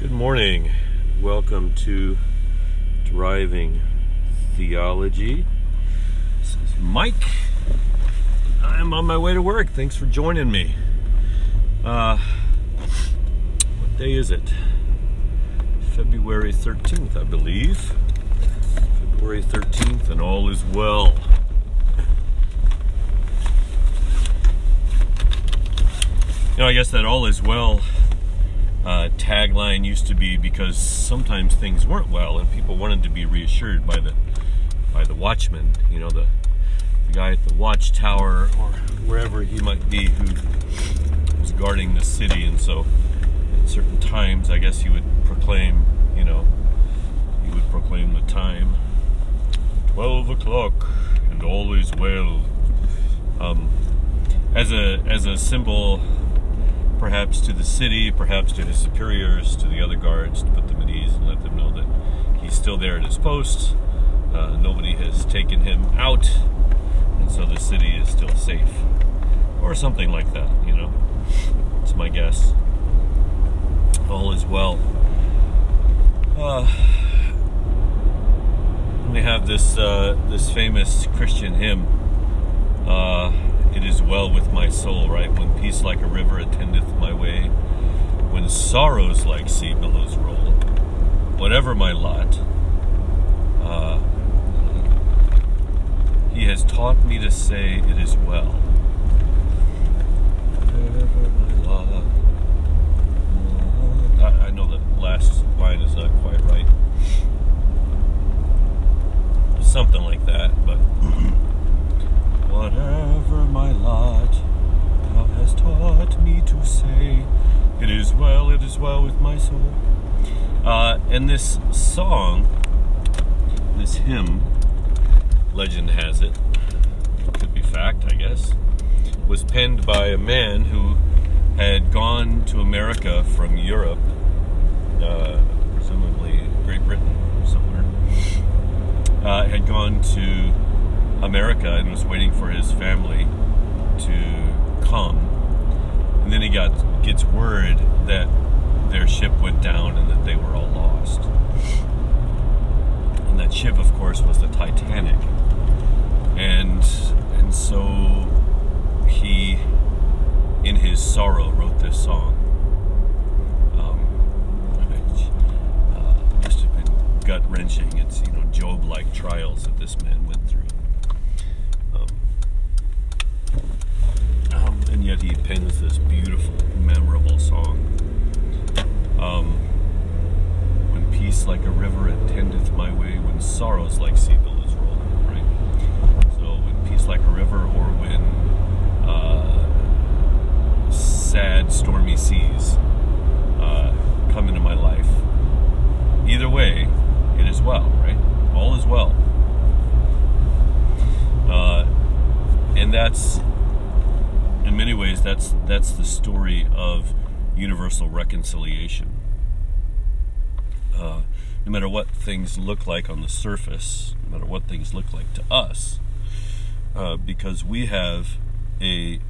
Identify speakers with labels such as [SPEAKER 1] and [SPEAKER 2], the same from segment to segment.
[SPEAKER 1] Good morning. Welcome to Driving Theology. This is Mike. I'm on my way to work. Thanks for joining me. Uh, what day is it? February 13th, I believe. February 13th, and all is well. You know, I guess that all is well uh, tagline used to be because sometimes things weren't well and people wanted to be reassured by the by the watchman you know the, the guy at the watchtower or wherever he might be who was guarding the city. And so at certain times i guess he would proclaim you know he would proclaim the time 12 o'clock and all is well. Um, as a as a symbol perhaps to the city, perhaps to his superiors, to the other guards, to put them at ease and let them know that he's still there at his post. Uh, nobody has taken him out, and so the city is still safe. Or something like that, you know. It's my guess. All is well. Uh, we have this uh, this famous Christian hymn. It is well with my soul, right? When peace like a river attendeth my way, when sorrows like sea billows roll, whatever my lot, uh, He has taught me to say it is well. I, I know the last line is not quite right. Something like that, but. Whatever my is well with my soul. Uh, and this song, this hymn, legend has it, could be fact, I guess, was penned by a man who had gone to America from Europe, uh, presumably Great Britain, somewhere, uh, had gone to America and was waiting for his family to come. And then he got gets word that their ship went down and that they were all lost. And that ship, of course, was the Titanic. And and so he, in his sorrow, wrote this song. Um, which uh, must have been gut wrenching. It's you know Job-like trials that this man went through. Um, and yet he pens this beautiful, memorable song. Um, when like a river attendeth my way, when sorrows like sea billows roll, right? So when peace like a river, or when uh, sad, stormy seas uh, come into my life. Either way, it is well, right? All is well. Uh, and that's in many ways that's that's the story of universal reconciliation uh, no matter what things look like on the surface no matter what things look like to us uh, because we have a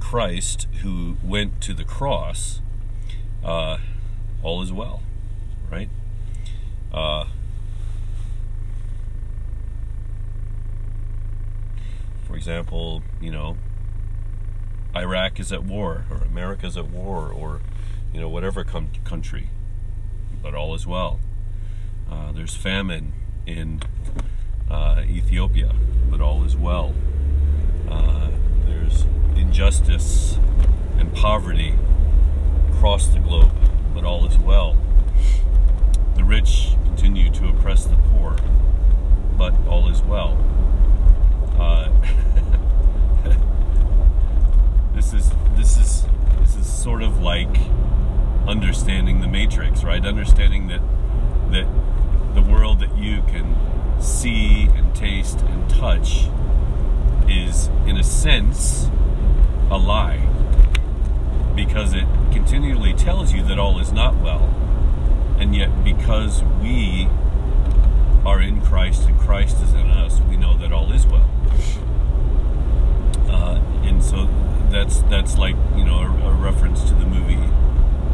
[SPEAKER 1] christ who went to the cross uh, all is well right? Uh, for example, you know, Iraq is at war, or America is at war, or you know, whatever com- country, but all is well. Uh, there's famine in uh, Ethiopia, but all is well. Uh, there's injustice and poverty across the globe, but all is well. The rich continue to oppress the poor, but all is well. Uh, this is this is this is sort of like understanding the matrix, right? Understanding that that the world that you can see and taste and touch is in a sense a lie. Because it continually tells you that all is not well. And yet because we are in Christ and Christ is in us we know that all is well. Uh, and so that's that's like you know a, a reference to the movie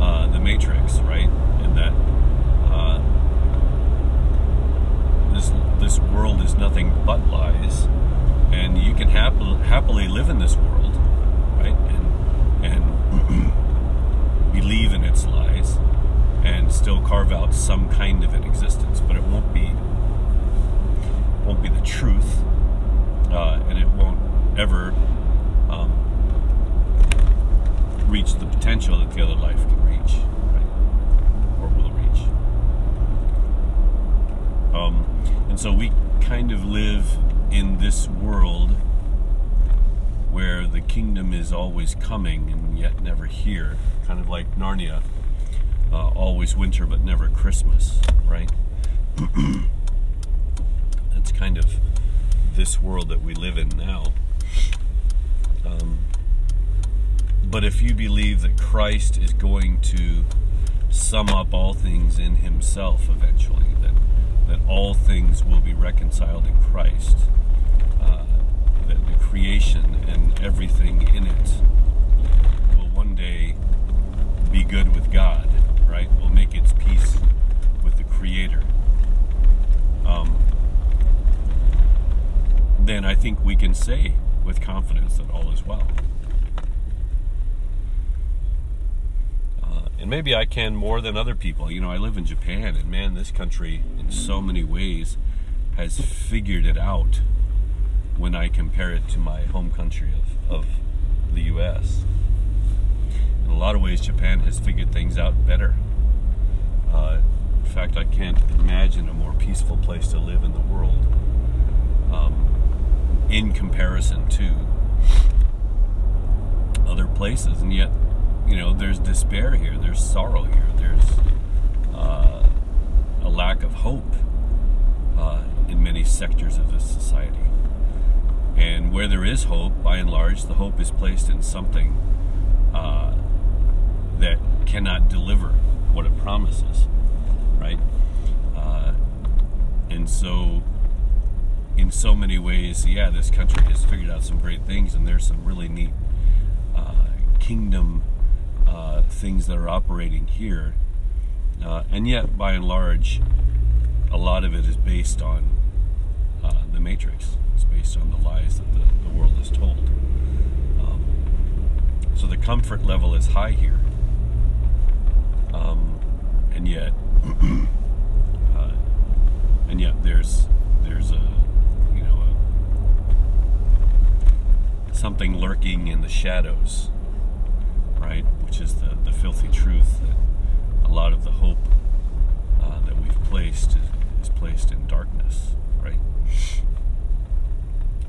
[SPEAKER 1] uh, the Matrix, right? And that uh, this this world is nothing but lies, and you can hap- happily live in this world, right? And and believe in its lies, and still carve out some kind of an existence, but it won't be won't be the truth, uh, and it won't ever. Um, reach the potential that the other life can reach, right? Or will reach. Um, and so we kind of live in this world where the kingdom is always coming and yet never here, kind of like Narnia, uh, always winter but never Christmas, right? It's kind of this world that we live in now. Um, but if you believe that Christ is going to sum up all things in Himself eventually, that that all things will be reconciled in Christ, uh, that the creation and everything in it will one day be good with God, right? Will make its peace with the Creator. Um, then I think we can say with confidence that all is well. Uh, and maybe I can more than other people. You know, I live in Japan, and man, this country, in so many ways, has figured it out when I compare it to my home country of, of the U.S. In a lot of ways, Japan has figured things out better. Uh, in fact, I can't imagine a more peaceful place to live in the world. Um, in comparison to other places. And yet, you know, there's despair here, there's sorrow here, there's uh, a lack of hope uh, in many sectors of this society. And where there is hope, by and large, the hope is placed in something uh, that cannot deliver what it promises, right? Uh, and so in so many ways, yeah, this country has figured out some great things, and there's some really neat uh, kingdom uh, things that are operating here. Uh, and yet, by and large, a lot of it is based on uh, the matrix. It's based on the lies that the, the world is told. Um, so the comfort level is high here. Um, and yet, uh, and yet there's there's a you know a, something lurking in the shadows? Which is the, the filthy truth that a lot of the hope uh, that we've placed is, is, placed in darkness, right?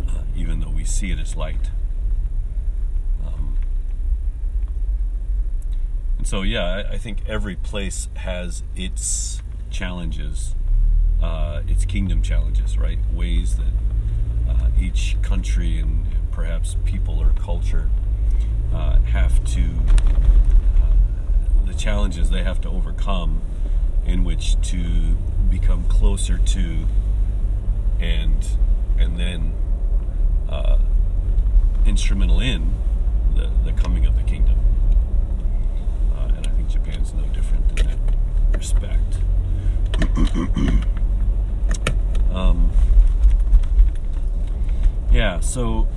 [SPEAKER 1] Uh, even though we see it as light. Um, and so, yeah, I, I, think every place has its challenges, uh, its kingdom challenges, right? Ways that uh, each country and perhaps people or culture uh, have to uh, the challenges they have to overcome in which to become closer to and and then uh, instrumental in the, the coming of the kingdom. Uh, and I think Japan's no different in that respect. Um, yeah so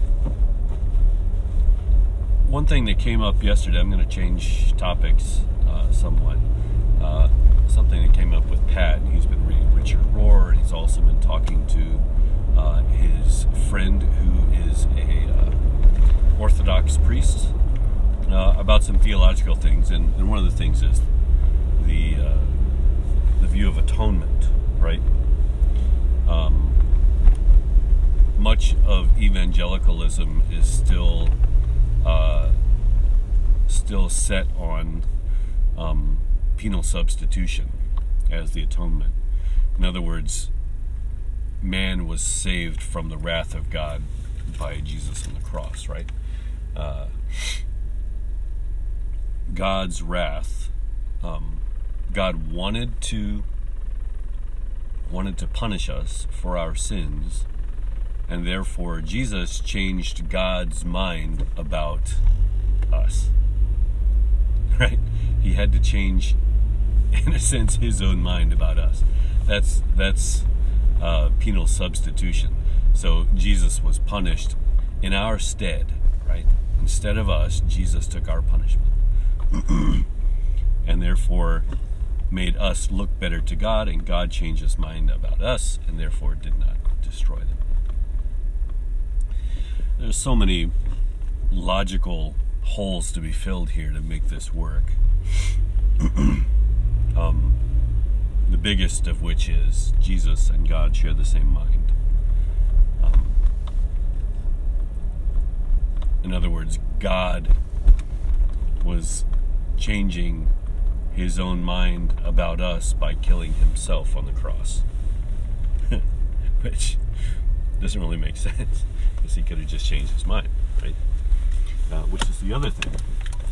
[SPEAKER 1] one thing that came up yesterday, I'm going to change topics uh, somewhat. Uh, something that came up with Pat, he's been reading Richard Rohr, and he's also been talking to uh, his friend who is a uh, Orthodox priest uh, about some theological things, and, and, one of the things is the uh, the view of atonement, right? Um, much of evangelicalism is still uh, still set on um, penal substitution as the atonement. In other words, man was saved from the wrath of God by Jesus on the cross, right? Uh, God's wrath. Um, God wanted to wanted to punish us for our sins and therefore Jesus changed God's mind about us. Right? He had to change, in a sense, his own mind about us. That's that's uh, penal substitution. So Jesus was punished in our stead, right? Instead of us, Jesus took our punishment, and therefore made us look better to God, and God changed his mind about us and therefore did not destroy them. There's so many logical holes to be filled here to make this work. um, the biggest of which is Jesus and God share the same mind. Um, in other words, God was changing his own mind about us by killing himself on the cross. Which doesn't really make sense, because he could have just changed his mind, right? Uh, which is the other thing.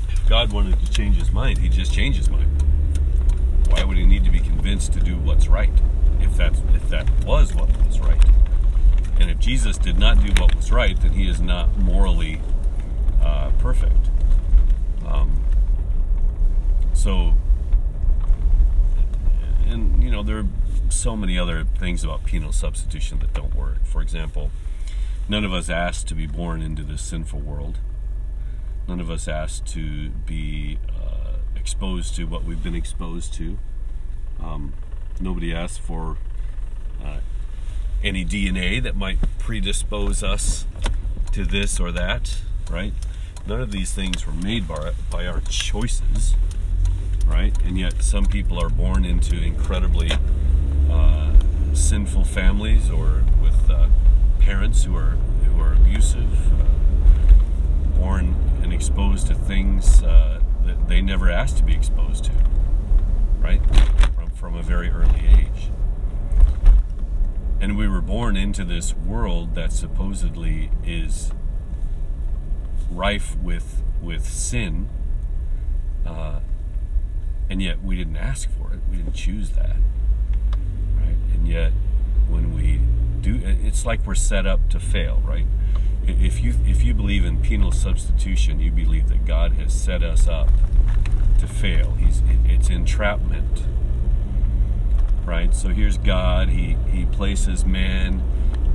[SPEAKER 1] If God wanted to change his mind, he'd just change his mind. Why would he need to be convinced to do what's right? If that's if that was what was right. And if Jesus did not do what was right, then he is not morally uh, perfect. Um, so and you know there are so many other things about penal substitution that don't work. For example, none of us asked to be born into this sinful world. None of us asked to be uh, exposed to what we've been exposed to. Um, nobody asked for uh, any DNA that might predispose us to this or that, right? None of these things were made by, by our choices right? And yet, some people are born into incredibly uh, sinful families or with uh, parents who are who are abusive, uh, born and exposed to things uh, that they never asked to be exposed to, right? From, from a very early age. And we were born into this world that supposedly is rife with with sin. Uh, and yet we didn't ask for it. We didn't choose that, right? And yet, when we do, it's like we're set up to fail, right? If you if you believe in penal substitution, you believe that God has set us up to fail. He's it's entrapment, right? So here's God. He he places man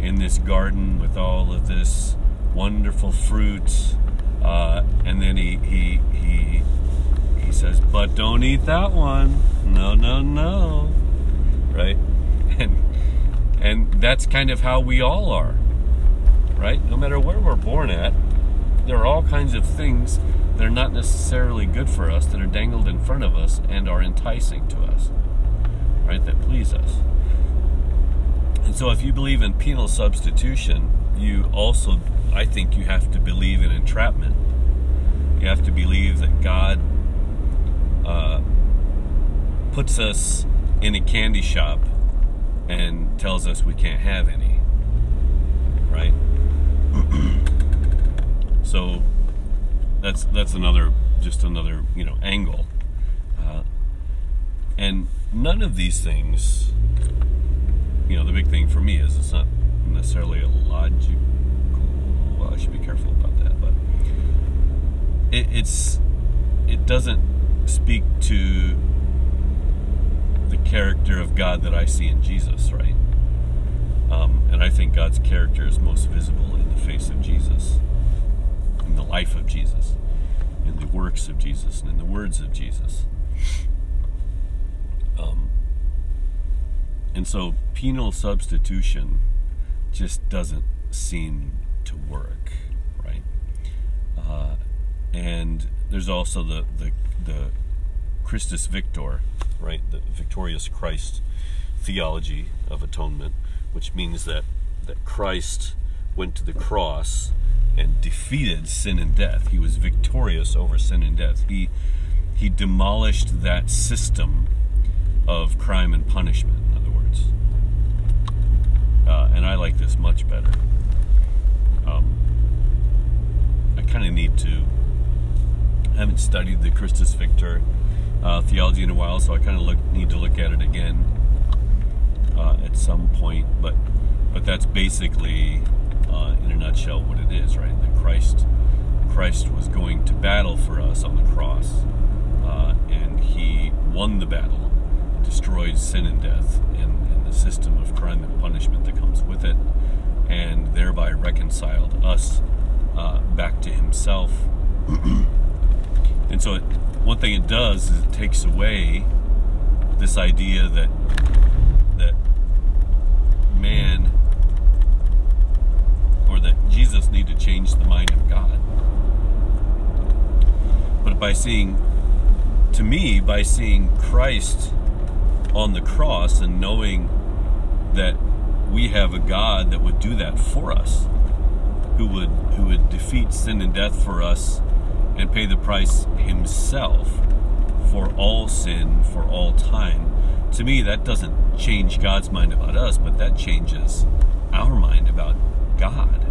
[SPEAKER 1] in this garden with all of this wonderful fruit, uh, and then he he he he says, but don't eat that one. No, no, no. Right? And and that's kind of how we all are. Right? No matter where we're born at, there are all kinds of things that are not necessarily good for us that are dangled in front of us and are enticing to us. Right? That please us. And so if you believe in penal substitution, you also I think you have to believe in entrapment. You have to believe that God uh, puts us in a candy shop and tells us we can't have any. Right? so that's that's another just another you know angle. Uh, and none of these things, you know, the big thing for me is it's not necessarily a logical. Well, I should be careful about that, but it, it's it doesn't speak to the character of God that I see in Jesus, right? Um, and I think God's character is most visible in the face of Jesus, in the life of Jesus, in the works of Jesus, and in the words of Jesus. Um, and so penal substitution just doesn't seem to work, right? Uh, and there's also the, the the Christus Victor, right? The victorious Christ theology of atonement, which means that that Christ went to the cross and defeated sin and death. He was victorious over sin and death. He he demolished that system of crime and punishment. In other words, uh, and I like this much better. Um, I kind of need to I haven't studied the Christus Victor uh, theology in a while, so I kind of need to look at it again uh, at some point. But but that's basically, uh, in a nutshell, what it is, right? That Christ Christ was going to battle for us on the cross, uh, and He won the battle, destroyed sin and death, and, and the system of crime and punishment that comes with it, and thereby reconciled us uh, back to Himself. And so, it, one thing it does is it takes away this idea that that man or that Jesus need to change the mind of God. But by seeing to me by seeing Christ on the cross and knowing that we have a God that would do that for us, who would who would defeat sin and death for us and pay the price himself for all sin for all time. To me that doesn't change God's mind about us, but that changes our mind about God.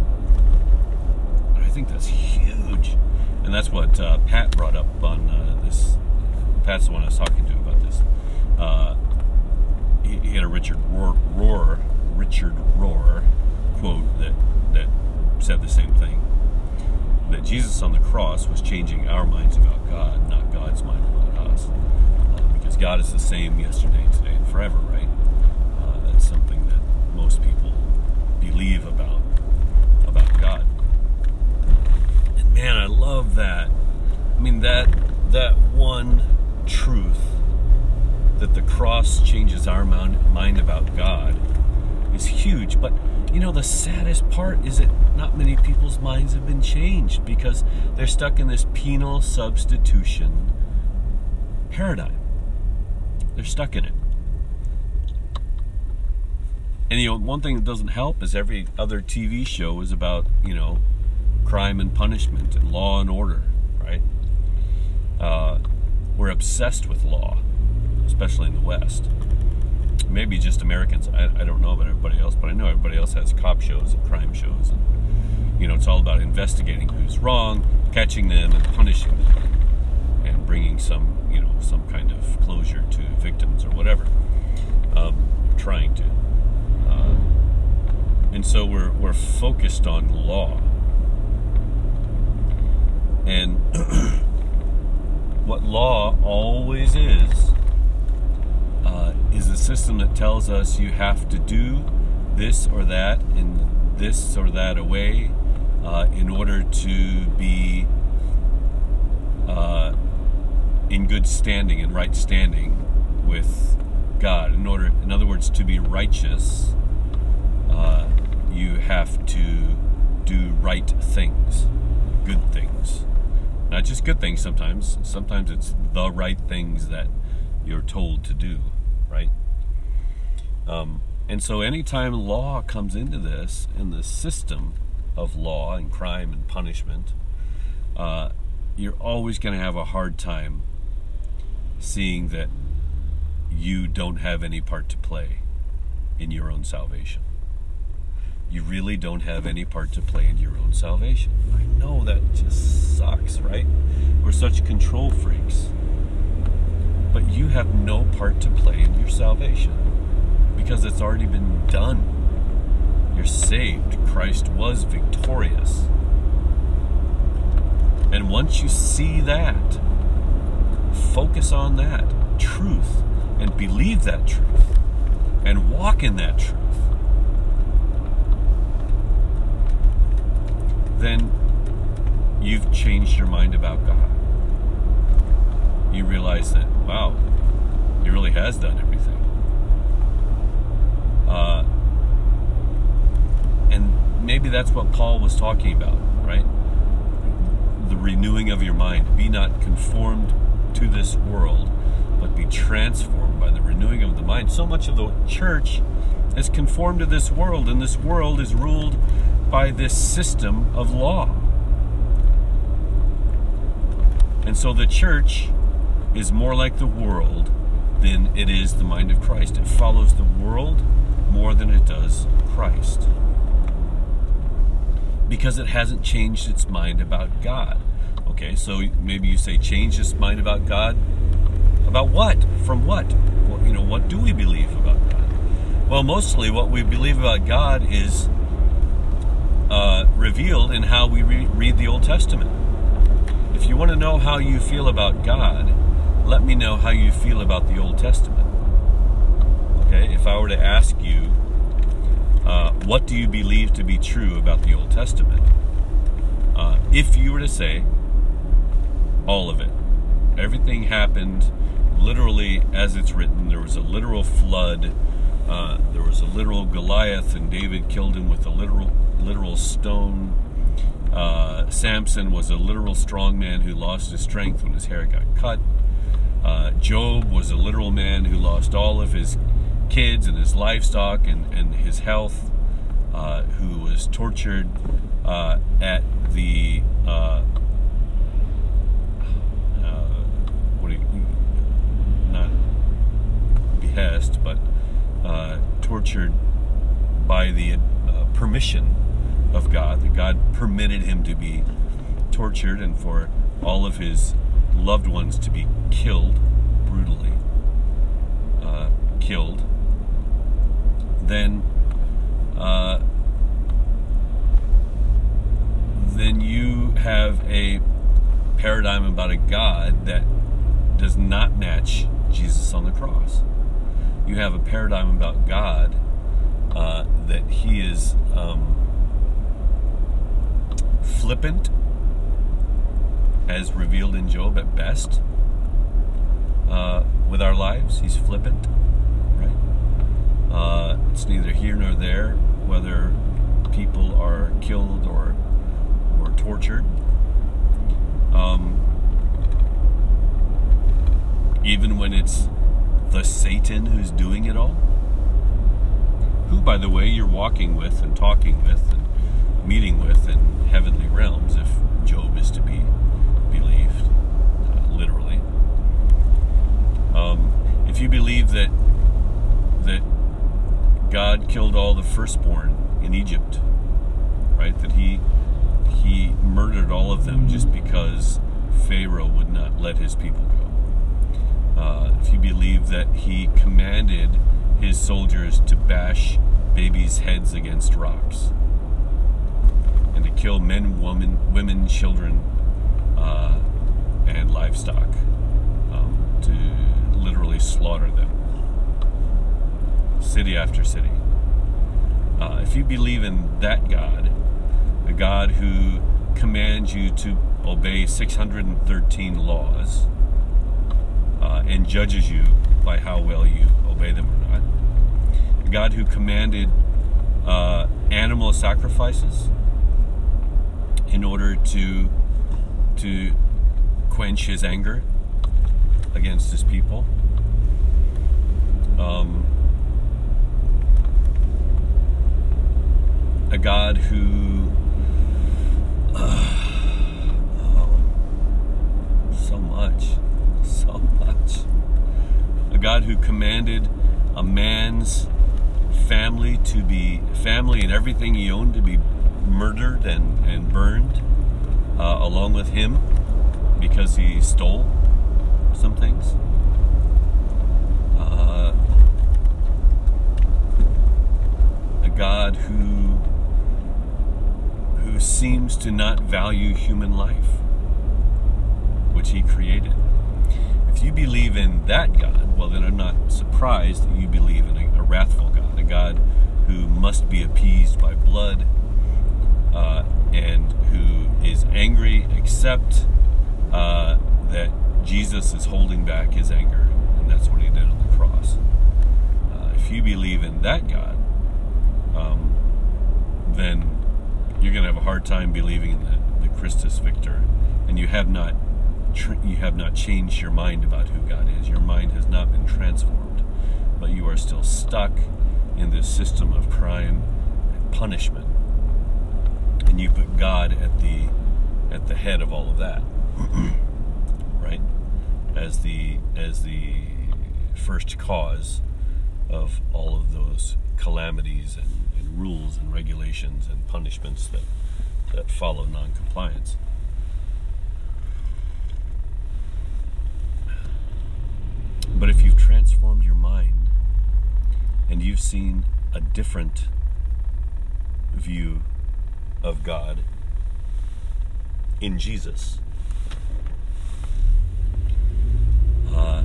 [SPEAKER 1] I think that's huge. And that's what uh, Pat brought up on uh, this. Pat's the one I was talking to about this. Uh, he, he had a Richard Rohr, Rohr Richard Rohr quote that that said the same thing. That Jesus on the cross was changing our minds about God, not God's mind about us. Uh, because God is the same yesterday, today, and forever, right? Uh, that's something that most people believe about about God. And man, I love that. I mean that that one truth that the cross changes our mind about God is huge. But you know, the saddest part is that not many people's minds have been changed because they're stuck in this penal substitution paradigm. They're stuck in it. And you know, one thing that doesn't help is every other TV show is about, you know, crime and punishment and law and order, right? Uh, we're obsessed with law, especially in the West maybe just Americans. I, I don't know about everybody else, but I know everybody else has cop shows and crime shows. And, you know, it's all about investigating who's wrong, catching them, and punishing them, and bringing some, you know, some kind of closure to victims or whatever. Um, trying to. Uh, and so we're, we're focused on law. And what law always is is a system that tells us you have to do this or that in this or that a way uh, in order to be uh, in good standing and right standing with God. In order, in other words, to be righteous, uh, you have to do right things, good things. Not just good things sometimes. Sometimes it's the right things that you're told to do, right? Um, and so, anytime law comes into this, in the system of law and crime and punishment, uh, you're always going to have a hard time seeing that you don't have any part to play in your own salvation. You really don't have any part to play in your own salvation. I know that just sucks, right? We're such control freaks but you have no part to play in your salvation because it's already been done. You're saved. Christ was victorious. And once you see that, focus on that truth and believe that truth and walk in that truth. Then you've changed your mind about God you realize that wow, he really has done everything. Uh, and maybe that's what Paul was talking about, right? The renewing of your mind. Be not conformed to this world, but be transformed by the renewing of the mind. So much of the church is conformed to this world, and this world is ruled by this system of law. And so the church is more like the world than it is the mind of Christ. It follows the world more than it does Christ. Because it hasn't changed its mind about God. Okay, so maybe you say, change its mind about God? About what? From what? Well, you know, what do we believe about God? Well, mostly what we believe about God is uh, revealed in how we re- read the Old Testament. If you want to know how you feel about God, let me know how you feel about the Old Testament. Okay, if I were to ask you, uh, what do you believe to be true about the Old Testament? Uh, if you were to say, all of it, everything happened literally as it's written, there was a literal flood. Uh, there was a literal Goliath, and David killed him with a literal literal stone. Uh, Samson was a literal strong man who lost his strength when his hair got cut. Uh, Job was a literal man who lost all of his kids and his livestock and, and his health, uh, who was tortured uh, at the uh, uh, what you, not behest, but uh, tortured by the permission of God. That God permitted him to be tortured and for all of his loved ones to be killed brutally, uh, killed, then uh, then you have a paradigm about a God that does not match Jesus on the cross. You have a paradigm about God uh, that He is um, flippant as revealed in Job at best. Uh, with our lives, he's flippant, right? Uh, it's neither here nor there whether people are killed or or tortured. Um, even when it's the Satan who's doing it all, who, by the way, you're walking with and talking with and meeting with in heavenly realms, if Job is to be believed, uh, literally. Um, if you believe that that God killed all the firstborn in Egypt, right? That he he murdered all of them just because Pharaoh would not let his people go. Uh, if you believe that he commanded his soldiers to bash babies' heads against rocks and to kill men, women, women, children, uh, and livestock, um, to slaughter them, city after city. Uh, if you believe in that God, a God who commands you to obey 613 laws uh, and judges you by how well you obey them or not, a God who commanded uh, animal sacrifices in order to to quench his anger against his people. Um, a God who uh, oh, so much, so much. A God who commanded a man's family to be family and everything he owned to be murdered and, and burned uh, along with him because he stole some things. Uh, a God who seems to not value human life, which he created. If you believe in that God, well, then I'm not surprised that you believe in a, a wrathful God, a God who must be appeased by blood uh, and who is angry, except uh, that Jesus is holding back his anger, and that's what he did on the cross. Uh, if you believe in that God, um, then you're going to have a hard time believing in the, the Christus Victor, and you have not you have not changed your mind about who God is. Your mind has not been transformed, but you are still stuck in this system of crime and punishment and you put God at the at the head of all of that, right? As the as the first cause of all of those calamities and, and rules and regulations and punishments that that follow noncompliance. But if you've transformed your mind and you've seen a different view of God in Jesus. Uh,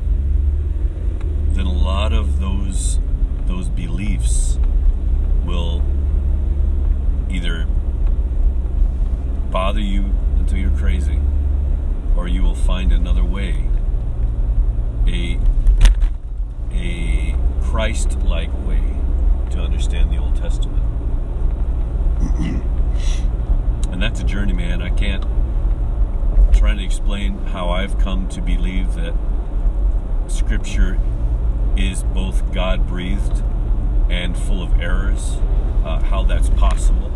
[SPEAKER 1] then a lot of those those beliefs will either bother you until you're crazy, or you will find another way, a Christ like way to understand the Old Testament. and that's a journey, man. I can't try to explain how I've come to believe that Scripture is both God breathed and full of errors, uh, how that's possible.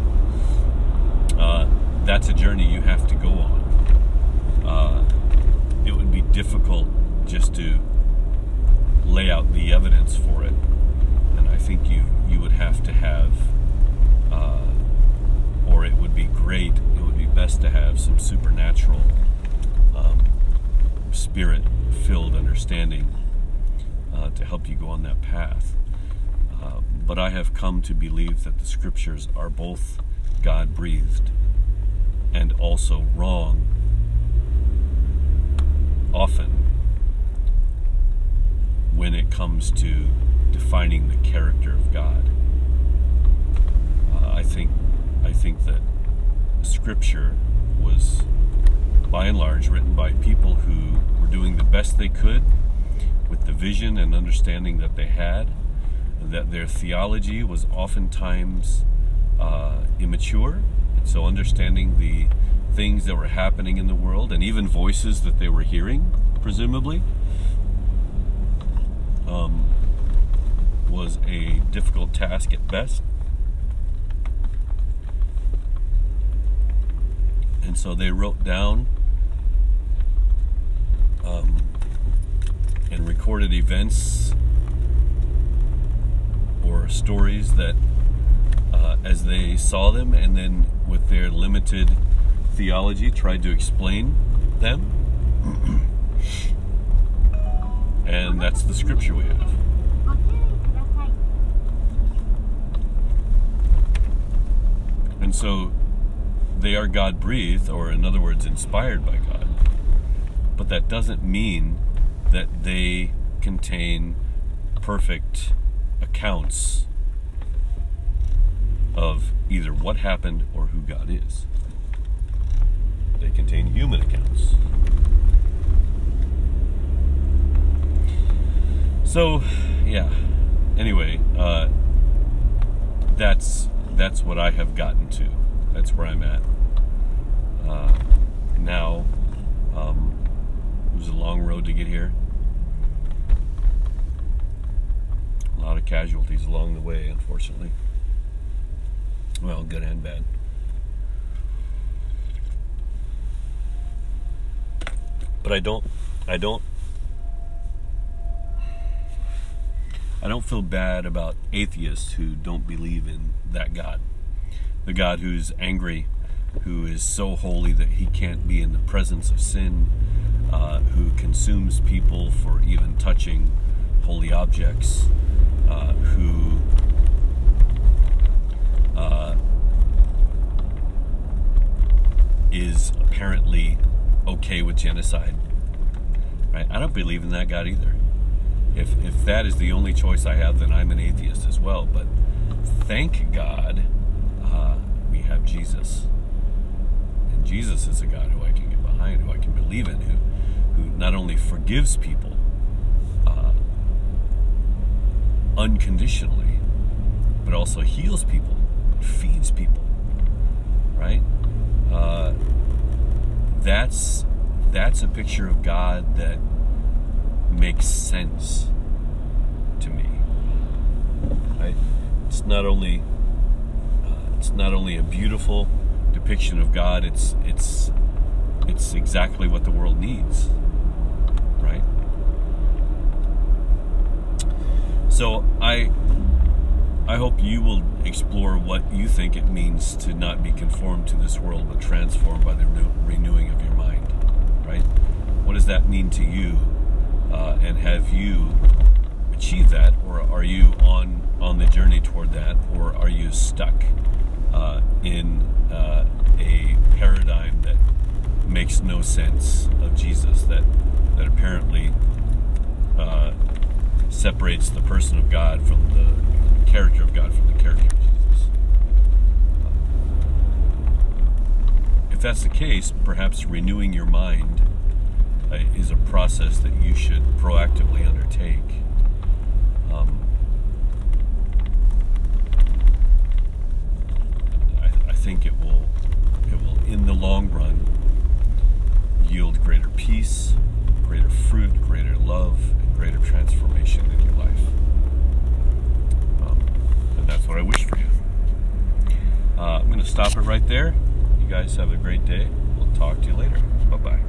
[SPEAKER 1] Uh, that's a journey you have to go on. Uh, it would be difficult just to lay out the evidence for it, and I think you you would have to have, uh, or it would be great. It would be best to have some supernatural, spirit-filled understanding uh, to help you go on that path. Uh, but I have come to believe that the scriptures are both God breathed and also wrong often when it comes to defining the character of God. Uh, I think I think that scripture was by and large written by people who doing the best they could with the vision and understanding that they had, that their theology was oftentimes uh, immature. And so, understanding the things that were happening in the world and even voices that they were hearing, presumably, um, was a difficult task at best. And so they wrote down um, and recorded events or stories that uh, as they saw them and then with their limited theology tried to explain them. And that's the scripture we have. And so they are god breathed or in other words inspired by god that doesn't mean that they contain perfect accounts of either what happened or who God is. They contain human accounts. So, yeah. Anyway, uh, that's that's what I have gotten to. That's where I'm at uh, now. Um, was a long road to get here. A lot of casualties along the way, unfortunately. Well, good and bad. But I don't I don't I don't feel bad about atheists who don't believe in that God. The God who's angry, who is so holy that he can't be in the presence of sin, uh, who consumes people for even touching holy objects, uh, who uh, is apparently okay with genocide. Right? I don't believe in that God either. If if that is the only choice I have, then I'm an atheist as well. But thank God uh, we have Jesus, Jesus is a God who I can get behind, who I can believe in, who who not only forgives people uh, unconditionally, but also heals people, feeds people. Right? Uh, that's that's a picture of God that makes sense to me. Right? It's not only uh, it's not only a beautiful depiction of God. It's it's it's exactly what the world needs right? So I I hope you will explore what you think it means to not be conformed to this world, but transformed by the renewing of your mind. Right? What does that mean to you? Uh, and have you achieved that, or are you on on the journey toward that, or are you stuck uh, in uh, a paradigm that makes no sense of Jesus? That that apparently uh, separates the person of God from the character of God from the character of Jesus. If that's the case, perhaps renewing your mind uh, is a process that you should proactively undertake. Um, think it will, it will, in the long run, yield greater peace, greater fruit, greater love, and greater transformation in your life. Um, and that's what I wish for you. Uh, I'm going to stop it right there. You guys have a great day. We'll talk to you later. Bye bye.